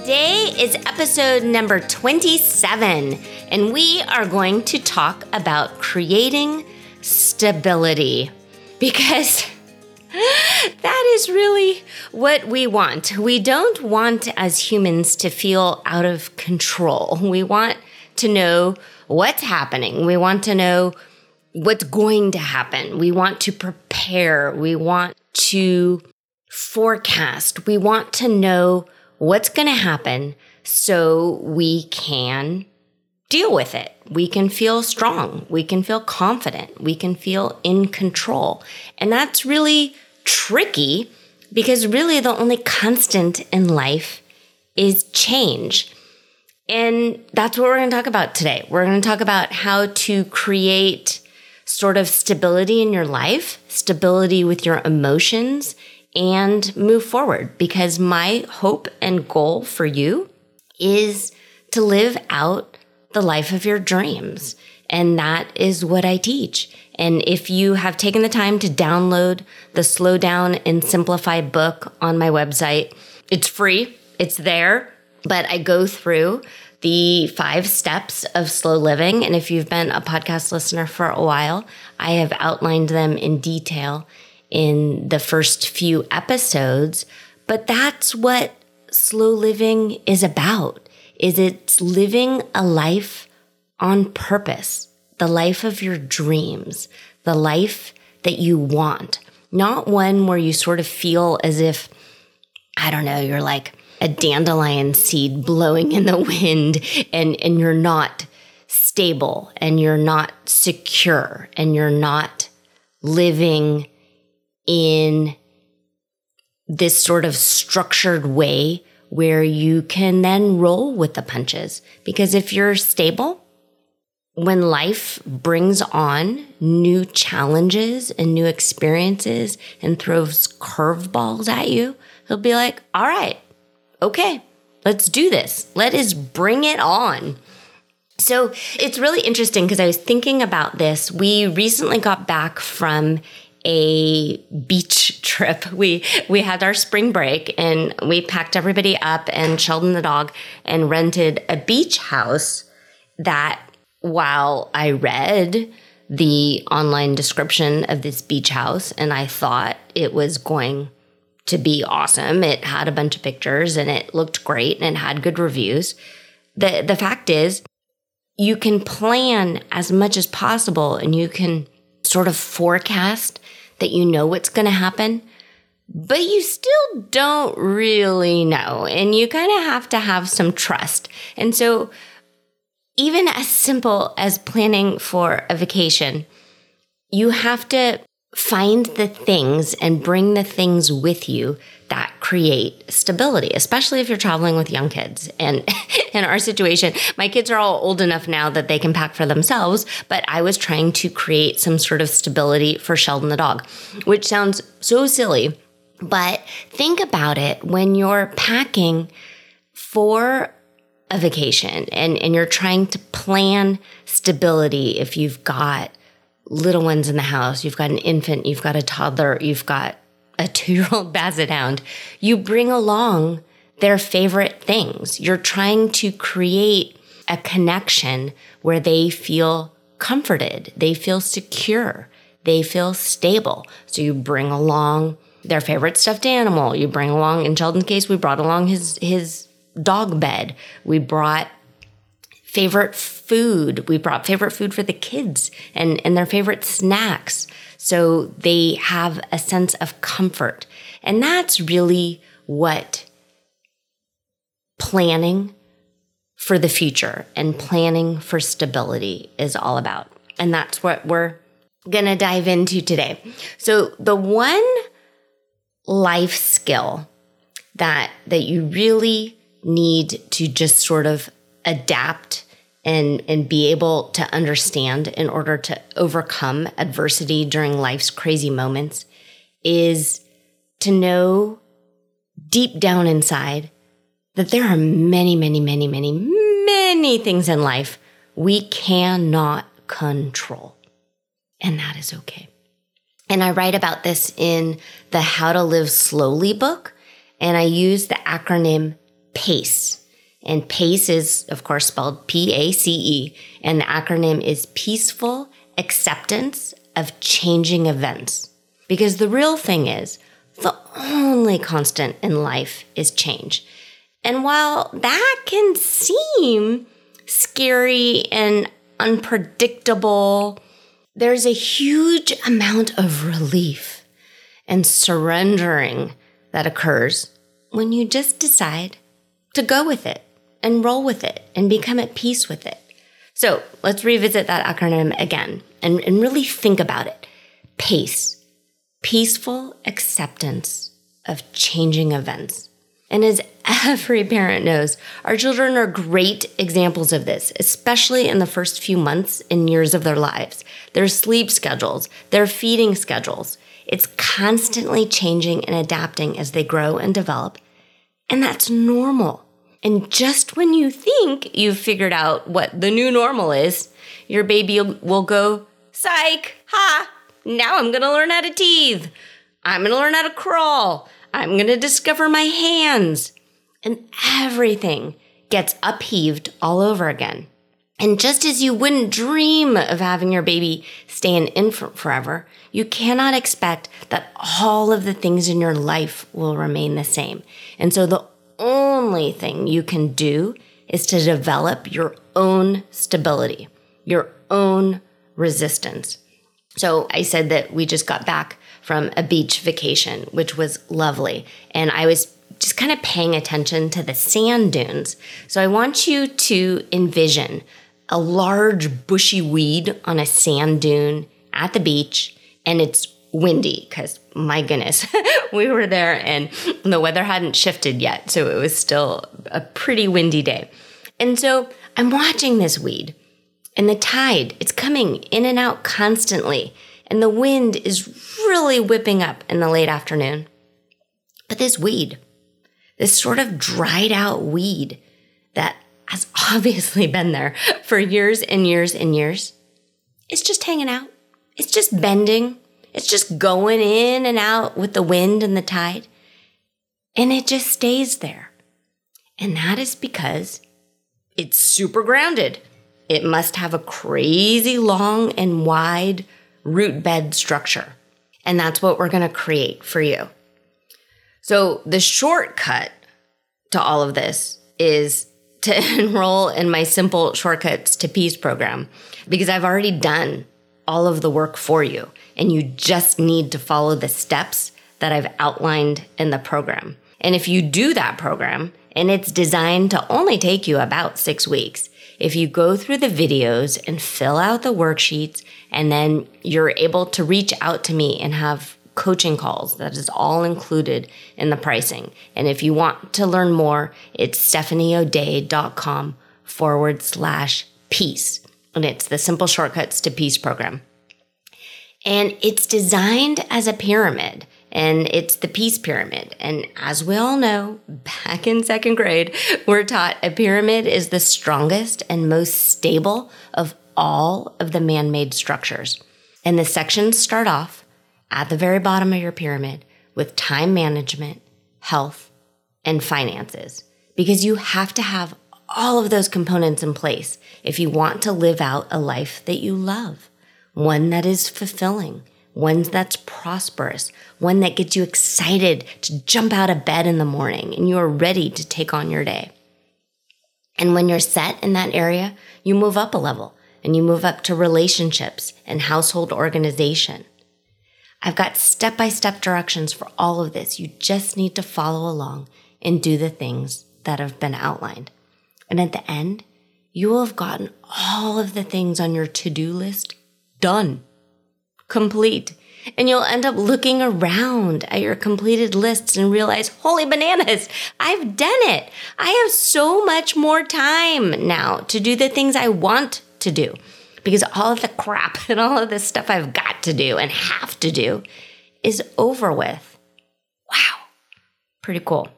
Today is episode number 27, and we are going to talk about creating stability because that is really what we want. We don't want as humans to feel out of control. We want to know what's happening. We want to know what's going to happen. We want to prepare. We want to forecast. We want to know what's going to happen so we can deal with it. We can feel strong. We can feel confident. We can feel in control. And that's really tricky because really the only constant in life is change. And that's what we're going to talk about today. We're going to talk about how to create sort of stability in your life, stability with your emotions, and move forward because my hope and goal for you is to live out the life of your dreams. And that is what I teach. And if you have taken the time to download the Slow Down and Simplify book on my website, it's free, it's there, but I go through the five steps of slow living. And if you've been a podcast listener for a while, I have outlined them in detail in the first few episodes, but that's what slow living is about. Is it's living a life on purpose, the life of your dreams, the life that you want, not one where you sort of feel as if, I don't know, you're like a dandelion seed blowing in the wind and, and you're not stable and you're not secure and you're not living in this sort of structured way where you can then roll with the punches. Because if you're stable, when life brings on new challenges and new experiences and throws curveballs at you, he'll be like, all right, okay, let's do this. Let us bring it on. So it's really interesting because I was thinking about this. We recently got back from a beach trip. We we had our spring break and we packed everybody up and Sheldon the dog and rented a beach house that while I read the online description of this beach house and I thought it was going to be awesome. It had a bunch of pictures and it looked great and it had good reviews. The the fact is you can plan as much as possible and you can sort of forecast that you know what's going to happen, but you still don't really know. And you kind of have to have some trust. And so, even as simple as planning for a vacation, you have to find the things and bring the things with you that create stability, especially if you're traveling with young kids. And in our situation, my kids are all old enough now that they can pack for themselves, but I was trying to create some sort of stability for Sheldon the dog, which sounds so silly. But think about it when you're packing for a vacation and, and you're trying to plan stability if you've got little ones in the house, you've got an infant, you've got a toddler, you've got a two year old basset hound, you bring along their favorite things. You're trying to create a connection where they feel comforted, they feel secure, they feel stable. So you bring along their favorite stuffed animal. You bring along, in Sheldon's case, we brought along his, his dog bed. We brought favorite food. We brought favorite food for the kids and, and their favorite snacks. So they have a sense of comfort. And that's really what planning for the future and planning for stability is all about. And that's what we're going to dive into today. So, the one life skill that that you really need to just sort of adapt and and be able to understand in order to overcome adversity during life's crazy moments is to know deep down inside that there are many many many many many things in life we cannot control. And that is okay. And i write about this in the how to live slowly book and i use the acronym pace and PACE is, of course, spelled P A C E, and the acronym is Peaceful Acceptance of Changing Events. Because the real thing is, the only constant in life is change. And while that can seem scary and unpredictable, there's a huge amount of relief and surrendering that occurs when you just decide to go with it and roll with it and become at peace with it. So let's revisit that acronym again and, and really think about it. PACE, peaceful acceptance of changing events. And as every parent knows, our children are great examples of this, especially in the first few months and years of their lives. Their sleep schedules, their feeding schedules. It's constantly changing and adapting as they grow and develop. And that's normal. And just when you think you've figured out what the new normal is, your baby will go, psych, ha, now I'm gonna learn how to teeth. I'm gonna learn how to crawl. I'm gonna discover my hands. And everything gets upheaved all over again. And just as you wouldn't dream of having your baby stay an infant forever, you cannot expect that all of the things in your life will remain the same. And so the only thing you can do is to develop your own stability, your own resistance. So I said that we just got back from a beach vacation, which was lovely. And I was just kind of paying attention to the sand dunes. So I want you to envision a large bushy weed on a sand dune at the beach, and it's windy because my goodness, we were there and the weather hadn't shifted yet. So it was still a pretty windy day. And so I'm watching this weed and the tide, it's coming in and out constantly. And the wind is really whipping up in the late afternoon. But this weed, this sort of dried out weed that has obviously been there for years and years and years, it's just hanging out. It's just bending it's just going in and out with the wind and the tide. And it just stays there. And that is because it's super grounded. It must have a crazy long and wide root bed structure. And that's what we're going to create for you. So, the shortcut to all of this is to enroll in my simple shortcuts to peace program because I've already done all of the work for you and you just need to follow the steps that I've outlined in the program. And if you do that program, and it's designed to only take you about six weeks, if you go through the videos and fill out the worksheets, and then you're able to reach out to me and have coaching calls, that is all included in the pricing. And if you want to learn more, it's stephanieodea.com forward slash peace. And it's the Simple Shortcuts to Peace program. And it's designed as a pyramid and it's the peace pyramid. And as we all know, back in second grade, we're taught a pyramid is the strongest and most stable of all of the man made structures. And the sections start off at the very bottom of your pyramid with time management, health, and finances, because you have to have all of those components in place if you want to live out a life that you love one that is fulfilling, one that's prosperous, one that gets you excited to jump out of bed in the morning and you are ready to take on your day. And when you're set in that area, you move up a level and you move up to relationships and household organization. I've got step by step directions for all of this. You just need to follow along and do the things that have been outlined. And at the end, you will have gotten all of the things on your to do list done. complete. And you'll end up looking around at your completed lists and realize, holy bananas, I've done it. I have so much more time now to do the things I want to do because all of the crap and all of this stuff I've got to do and have to do is over with. Wow. Pretty cool.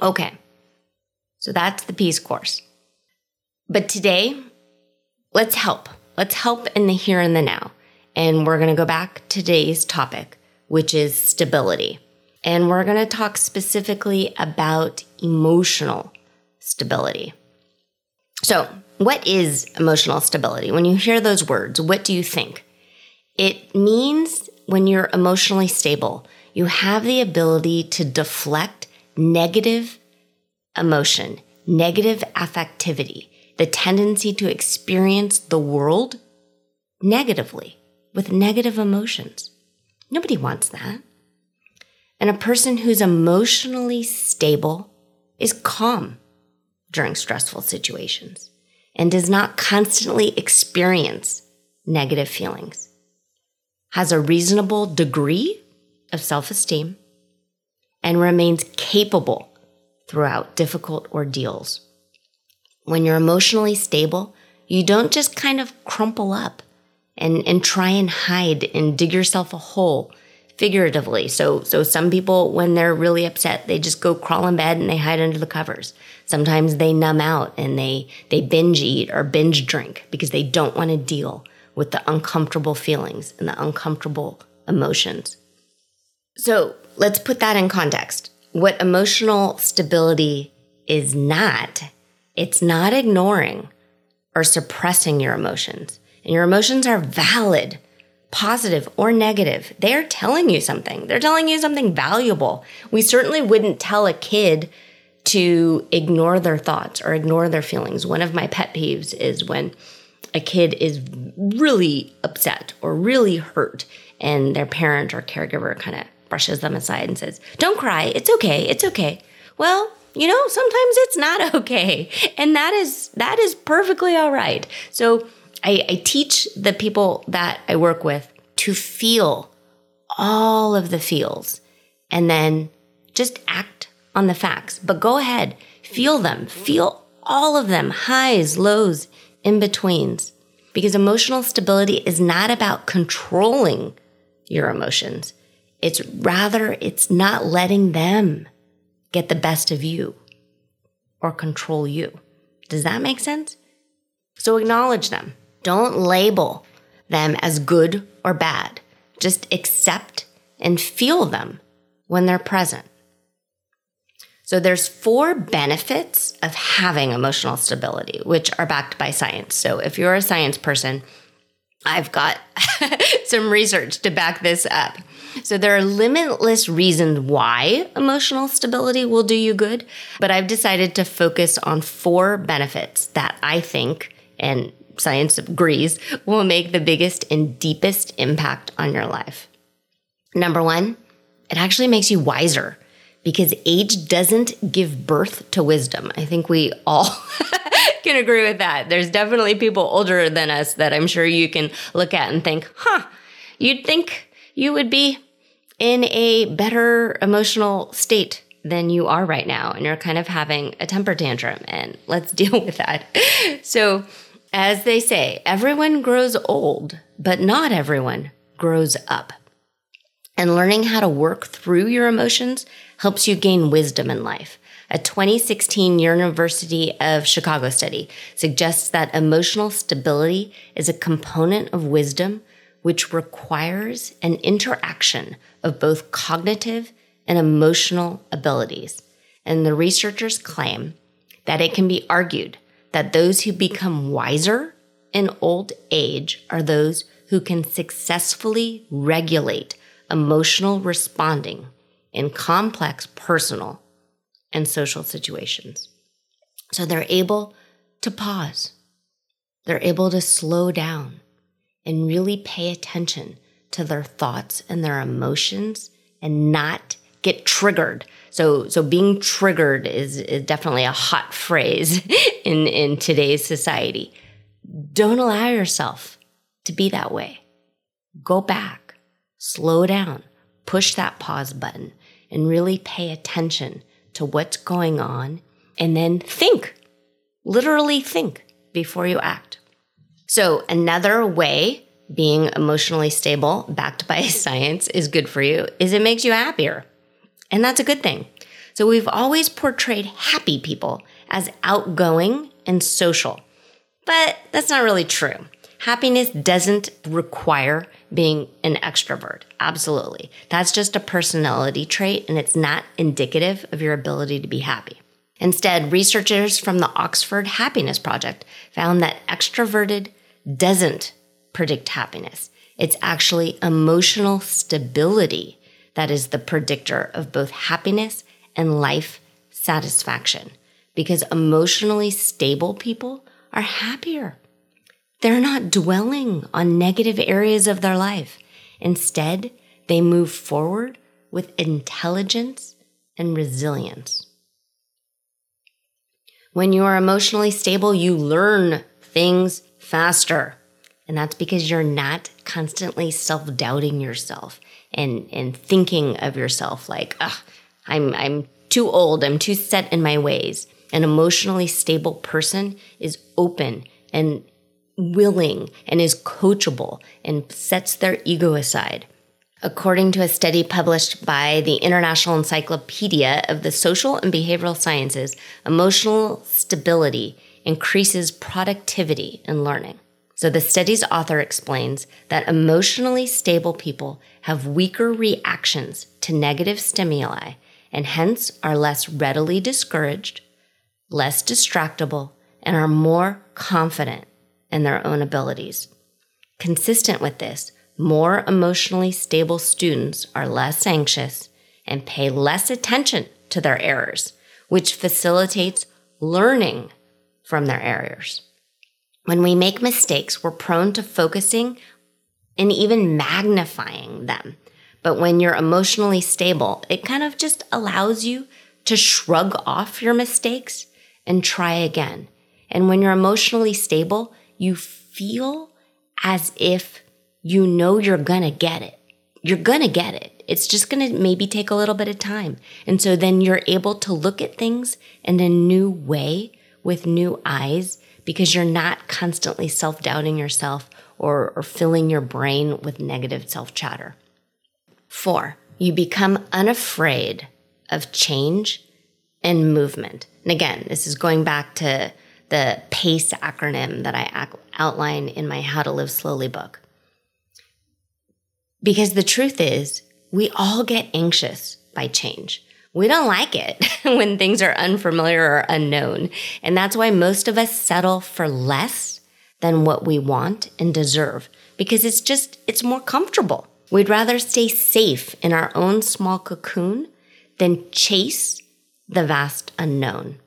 Okay. So that's the peace course. But today, let's help. Let's help in the here and the now. And we're going to go back to today's topic, which is stability. And we're going to talk specifically about emotional stability. So, what is emotional stability? When you hear those words, what do you think? It means when you're emotionally stable, you have the ability to deflect negative emotion, negative affectivity, the tendency to experience the world negatively with negative emotions. Nobody wants that. And a person who's emotionally stable is calm during stressful situations and does not constantly experience negative feelings, has a reasonable degree of self esteem, and remains capable throughout difficult ordeals. When you're emotionally stable, you don't just kind of crumple up and, and try and hide and dig yourself a hole figuratively. So, so some people, when they're really upset, they just go crawl in bed and they hide under the covers. Sometimes they numb out and they, they binge eat or binge drink because they don't want to deal with the uncomfortable feelings and the uncomfortable emotions. So let's put that in context. What emotional stability is not, it's not ignoring or suppressing your emotions. And your emotions are valid, positive or negative. They are telling you something. They're telling you something valuable. We certainly wouldn't tell a kid to ignore their thoughts or ignore their feelings. One of my pet peeves is when a kid is really upset or really hurt and their parent or caregiver kind of brushes them aside and says, Don't cry. It's okay. It's okay. Well, you know, sometimes it's not okay. And that is that is perfectly all right. So I, I teach the people that I work with to feel all of the feels and then just act on the facts. But go ahead, feel them, feel all of them highs, lows, in betweens. Because emotional stability is not about controlling your emotions. It's rather, it's not letting them get the best of you or control you. Does that make sense? So acknowledge them. Don't label them as good or bad. Just accept and feel them when they're present. So there's four benefits of having emotional stability, which are backed by science. So if you're a science person, I've got some research to back this up. So there are limitless reasons why emotional stability will do you good, but I've decided to focus on four benefits that I think and science agrees, will make the biggest and deepest impact on your life. Number one, it actually makes you wiser because age doesn't give birth to wisdom. I think we all can agree with that. There's definitely people older than us that I'm sure you can look at and think, huh, you'd think you would be in a better emotional state than you are right now. And you're kind of having a temper tantrum. And let's deal with that. So, as they say, everyone grows old, but not everyone grows up. And learning how to work through your emotions helps you gain wisdom in life. A 2016 University of Chicago study suggests that emotional stability is a component of wisdom which requires an interaction of both cognitive and emotional abilities. And the researchers claim that it can be argued that those who become wiser in old age are those who can successfully regulate emotional responding in complex personal and social situations. So they're able to pause, they're able to slow down and really pay attention to their thoughts and their emotions and not get triggered so, so being triggered is, is definitely a hot phrase in, in today's society. Don't allow yourself to be that way. go back, slow down, push that pause button, and really pay attention to what's going on, and then think. Literally think before you act. So, another way being emotionally stable, backed by science, is good for you is it makes you happier. And that's a good thing. So, we've always portrayed happy people as outgoing and social, but that's not really true. Happiness doesn't require being an extrovert. Absolutely. That's just a personality trait and it's not indicative of your ability to be happy. Instead, researchers from the Oxford Happiness Project found that extroverted doesn't predict happiness. It's actually emotional stability that is the predictor of both happiness and life satisfaction because emotionally stable people are happier. They're not dwelling on negative areas of their life. Instead, they move forward with intelligence and resilience. When you are emotionally stable, you learn things faster. And that's because you're not constantly self doubting yourself and, and thinking of yourself like, I'm, I'm too old, I'm too set in my ways. An emotionally stable person is open and willing and is coachable and sets their ego aside. According to a study published by the International Encyclopedia of the Social and Behavioral Sciences, emotional stability increases productivity in learning. So, the study's author explains that emotionally stable people have weaker reactions to negative stimuli and hence are less readily discouraged, less distractible, and are more confident in their own abilities. Consistent with this, more emotionally stable students are less anxious and pay less attention to their errors, which facilitates learning from their errors. When we make mistakes, we're prone to focusing and even magnifying them. But when you're emotionally stable, it kind of just allows you to shrug off your mistakes and try again. And when you're emotionally stable, you feel as if you know you're gonna get it. You're gonna get it. It's just gonna maybe take a little bit of time. And so then you're able to look at things in a new way with new eyes because you're not constantly self doubting yourself or, or filling your brain with negative self chatter. Four, you become unafraid of change and movement. And again, this is going back to the PACE acronym that I outline in my How to Live Slowly book. Because the truth is, we all get anxious by change. We don't like it when things are unfamiliar or unknown. And that's why most of us settle for less than what we want and deserve because it's just, it's more comfortable. We'd rather stay safe in our own small cocoon than chase the vast unknown.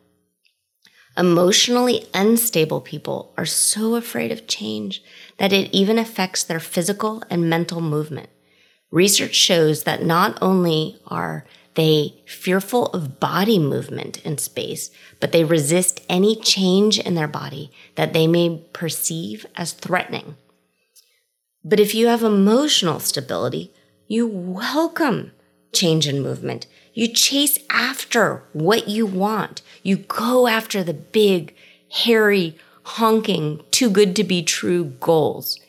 Emotionally unstable people are so afraid of change that it even affects their physical and mental movement. Research shows that not only are they fearful of body movement in space, but they resist any change in their body that they may perceive as threatening. But if you have emotional stability, you welcome change in movement. You chase after what you want. You go after the big, hairy, honking, too good to be true goals,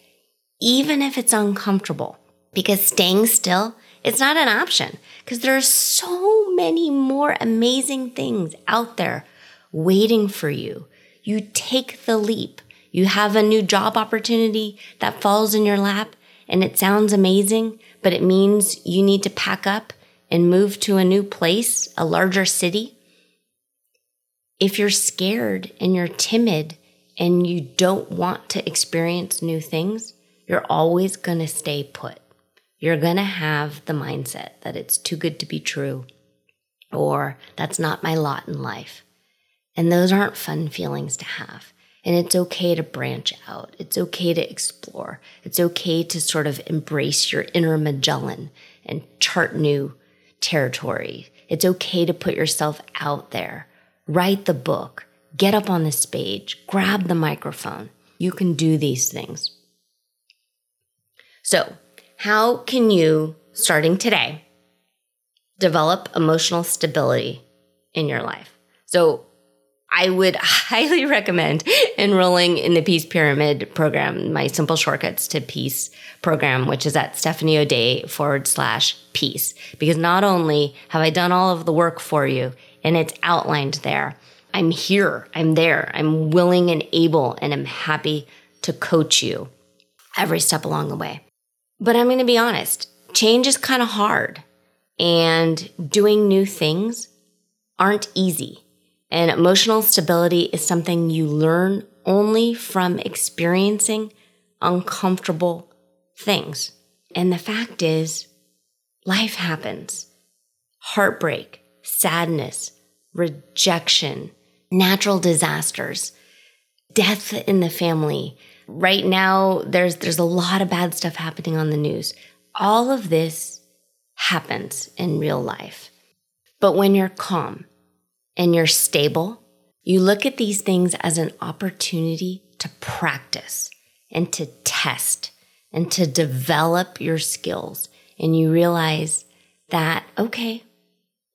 even if it's uncomfortable. Because staying still, it's not an option because there are so many more amazing things out there waiting for you. You take the leap. You have a new job opportunity that falls in your lap and it sounds amazing, but it means you need to pack up and move to a new place, a larger city, if you're scared and you're timid and you don't want to experience new things, you're always going to stay put. You're going to have the mindset that it's too good to be true or that's not my lot in life. And those aren't fun feelings to have. And it's okay to branch out. It's okay to explore. It's okay to sort of embrace your inner Magellan and chart new territory. It's okay to put yourself out there. Write the book, get up on the stage, grab the microphone. You can do these things. So, how can you, starting today, develop emotional stability in your life? So, I would highly recommend enrolling in the Peace Pyramid program, my Simple Shortcuts to Peace program, which is at Stephanie O'Dea forward slash peace. Because not only have I done all of the work for you and it's outlined there, I'm here, I'm there, I'm willing and able, and I'm happy to coach you every step along the way. But I'm going to be honest, change is kind of hard, and doing new things aren't easy. And emotional stability is something you learn only from experiencing uncomfortable things. And the fact is, life happens heartbreak, sadness, rejection, natural disasters, death in the family. Right now, there's, there's a lot of bad stuff happening on the news. All of this happens in real life. But when you're calm and you're stable, you look at these things as an opportunity to practice and to test and to develop your skills. And you realize that, okay,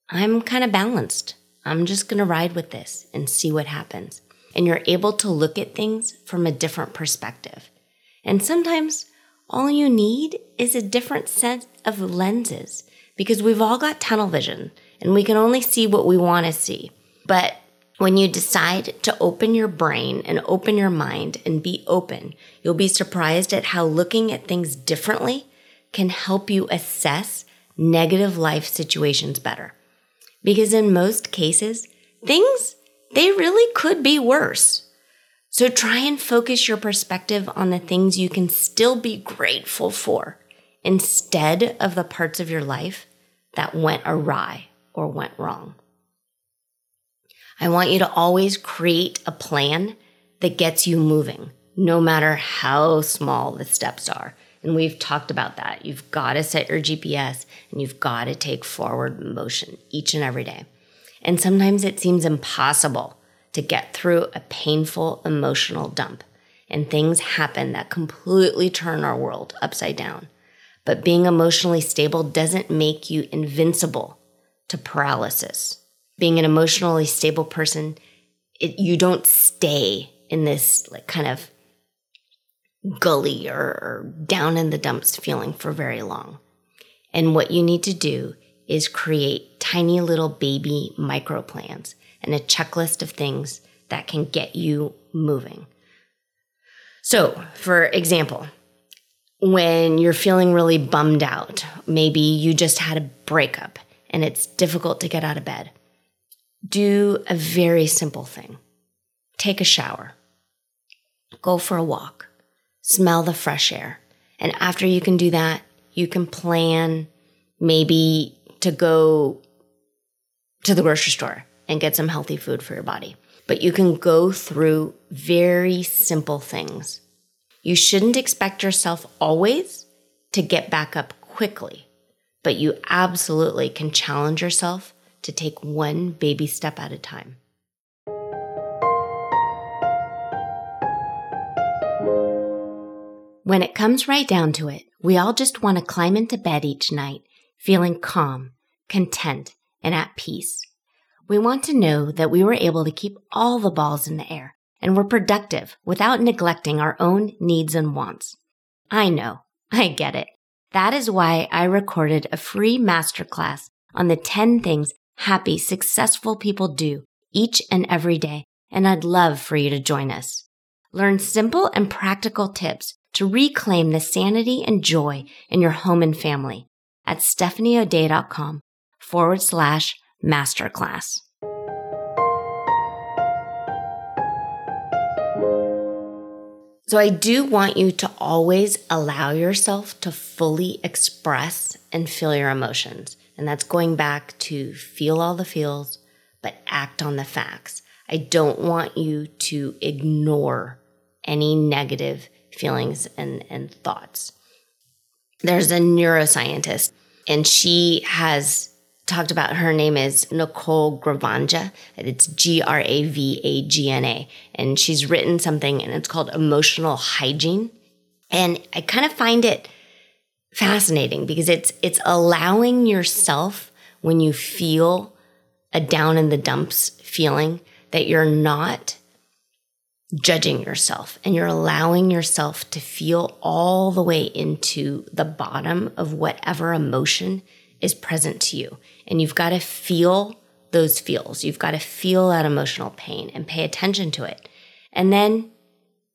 I'm kind of balanced. I'm just going to ride with this and see what happens. And you're able to look at things from a different perspective. And sometimes all you need is a different set of lenses because we've all got tunnel vision and we can only see what we want to see. But when you decide to open your brain and open your mind and be open, you'll be surprised at how looking at things differently can help you assess negative life situations better. Because in most cases, things, they really could be worse. So try and focus your perspective on the things you can still be grateful for instead of the parts of your life that went awry or went wrong. I want you to always create a plan that gets you moving, no matter how small the steps are. And we've talked about that. You've got to set your GPS and you've got to take forward motion each and every day. And sometimes it seems impossible to get through a painful emotional dump. And things happen that completely turn our world upside down. But being emotionally stable doesn't make you invincible to paralysis. Being an emotionally stable person, it, you don't stay in this like kind of gully or, or down in the dumps feeling for very long. And what you need to do is create tiny little baby micro plans and a checklist of things that can get you moving. So, for example, when you're feeling really bummed out, maybe you just had a breakup and it's difficult to get out of bed, do a very simple thing take a shower, go for a walk, smell the fresh air. And after you can do that, you can plan maybe to go to the grocery store and get some healthy food for your body. But you can go through very simple things. You shouldn't expect yourself always to get back up quickly, but you absolutely can challenge yourself to take one baby step at a time. When it comes right down to it, we all just want to climb into bed each night feeling calm, content, and at peace. We want to know that we were able to keep all the balls in the air and were productive without neglecting our own needs and wants. I know, I get it. That is why I recorded a free masterclass on the 10 things happy, successful people do each and every day, and I'd love for you to join us. Learn simple and practical tips to reclaim the sanity and joy in your home and family at stephanieodea.com forward slash masterclass. So, I do want you to always allow yourself to fully express and feel your emotions. And that's going back to feel all the feels, but act on the facts. I don't want you to ignore any negative feelings and, and thoughts. There's a neuroscientist, and she has talked about her name is Nicole Gravagna. It's G R A V A G N A. And she's written something and it's called Emotional Hygiene. And I kind of find it fascinating because it's it's allowing yourself when you feel a down in the dumps feeling that you're not judging yourself and you're allowing yourself to feel all the way into the bottom of whatever emotion is present to you. And you've got to feel those feels. You've got to feel that emotional pain and pay attention to it. And then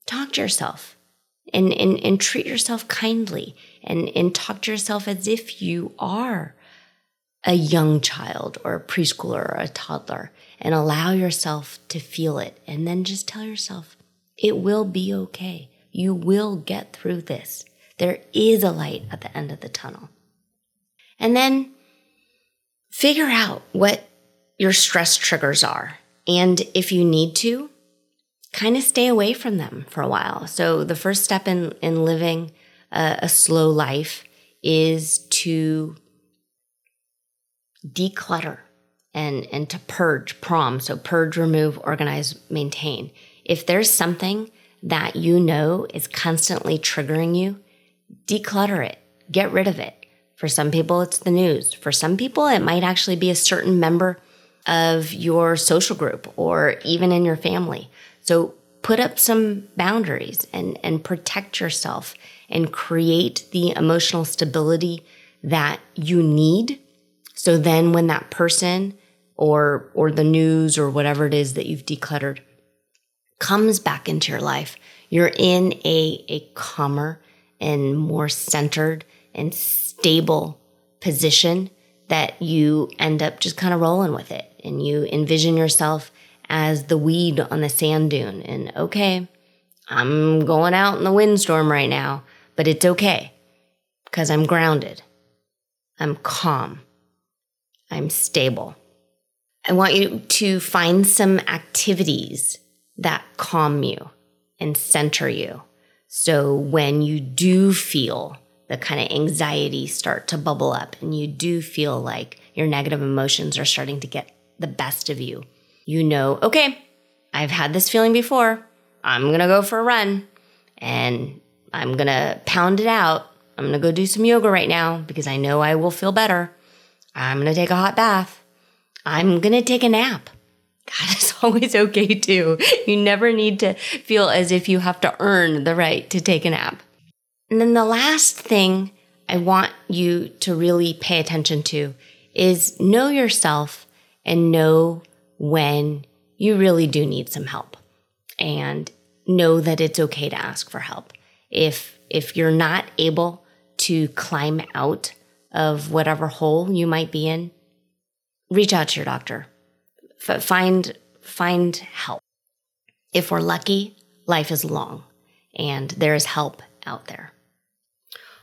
talk to yourself and, and, and treat yourself kindly and, and talk to yourself as if you are a young child or a preschooler or a toddler and allow yourself to feel it. And then just tell yourself, it will be okay. You will get through this. There is a light at the end of the tunnel. And then figure out what your stress triggers are. And if you need to, kind of stay away from them for a while. So the first step in, in living a, a slow life is to declutter and, and to purge prom. So purge, remove, organize, maintain. If there's something that you know is constantly triggering you, declutter it, get rid of it. For some people, it's the news. For some people, it might actually be a certain member of your social group or even in your family. So put up some boundaries and, and protect yourself and create the emotional stability that you need. So then when that person or, or the news or whatever it is that you've decluttered comes back into your life, you're in a, a calmer and more centered and stable position that you end up just kind of rolling with it and you envision yourself as the weed on the sand dune and okay, I'm going out in the windstorm right now but it's okay because I'm grounded. I'm calm. I'm stable. I want you to find some activities that calm you and center you. So when you do feel the kind of anxiety start to bubble up and you do feel like your negative emotions are starting to get the best of you, you know, okay, I've had this feeling before. I'm going to go for a run and I'm going to pound it out. I'm going to go do some yoga right now because I know I will feel better. I'm going to take a hot bath. I'm going to take a nap. God is always okay too. You never need to feel as if you have to earn the right to take a nap. And then the last thing I want you to really pay attention to is know yourself and know when you really do need some help and know that it's okay to ask for help if if you're not able to climb out of whatever hole you might be in, reach out to your doctor. F- find find help. If we're lucky, life is long and there is help out there.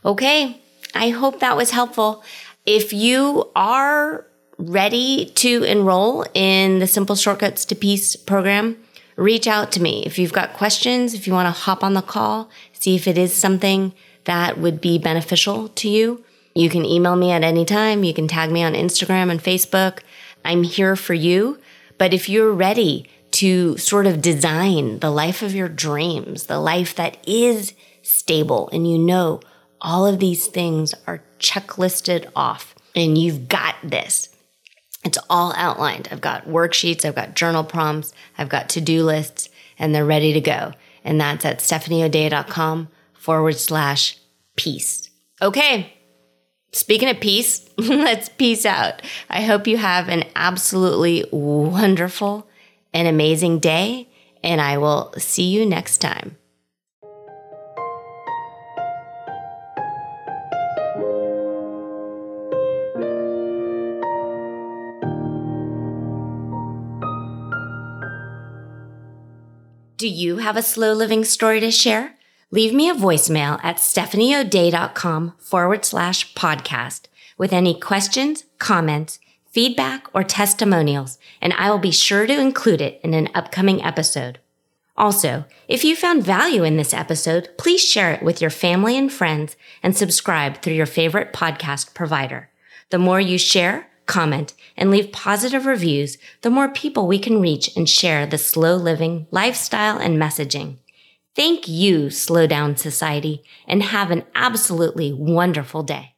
Okay, I hope that was helpful. If you are ready to enroll in the Simple Shortcuts to Peace program, reach out to me. If you've got questions, if you want to hop on the call, see if it is something that would be beneficial to you. You can email me at any time. You can tag me on Instagram and Facebook. I'm here for you. But if you're ready to sort of design the life of your dreams, the life that is stable, and you know all of these things are checklisted off and you've got this, it's all outlined. I've got worksheets, I've got journal prompts, I've got to do lists, and they're ready to go. And that's at stephanieodea.com forward slash peace. Okay. Speaking of peace, let's peace out. I hope you have an absolutely wonderful and amazing day, and I will see you next time. Do you have a slow living story to share? Leave me a voicemail at stephanieodea.com forward slash podcast with any questions, comments, feedback, or testimonials, and I will be sure to include it in an upcoming episode. Also, if you found value in this episode, please share it with your family and friends and subscribe through your favorite podcast provider. The more you share, comment, and leave positive reviews, the more people we can reach and share the slow living lifestyle and messaging. Thank you, Slow Down Society, and have an absolutely wonderful day.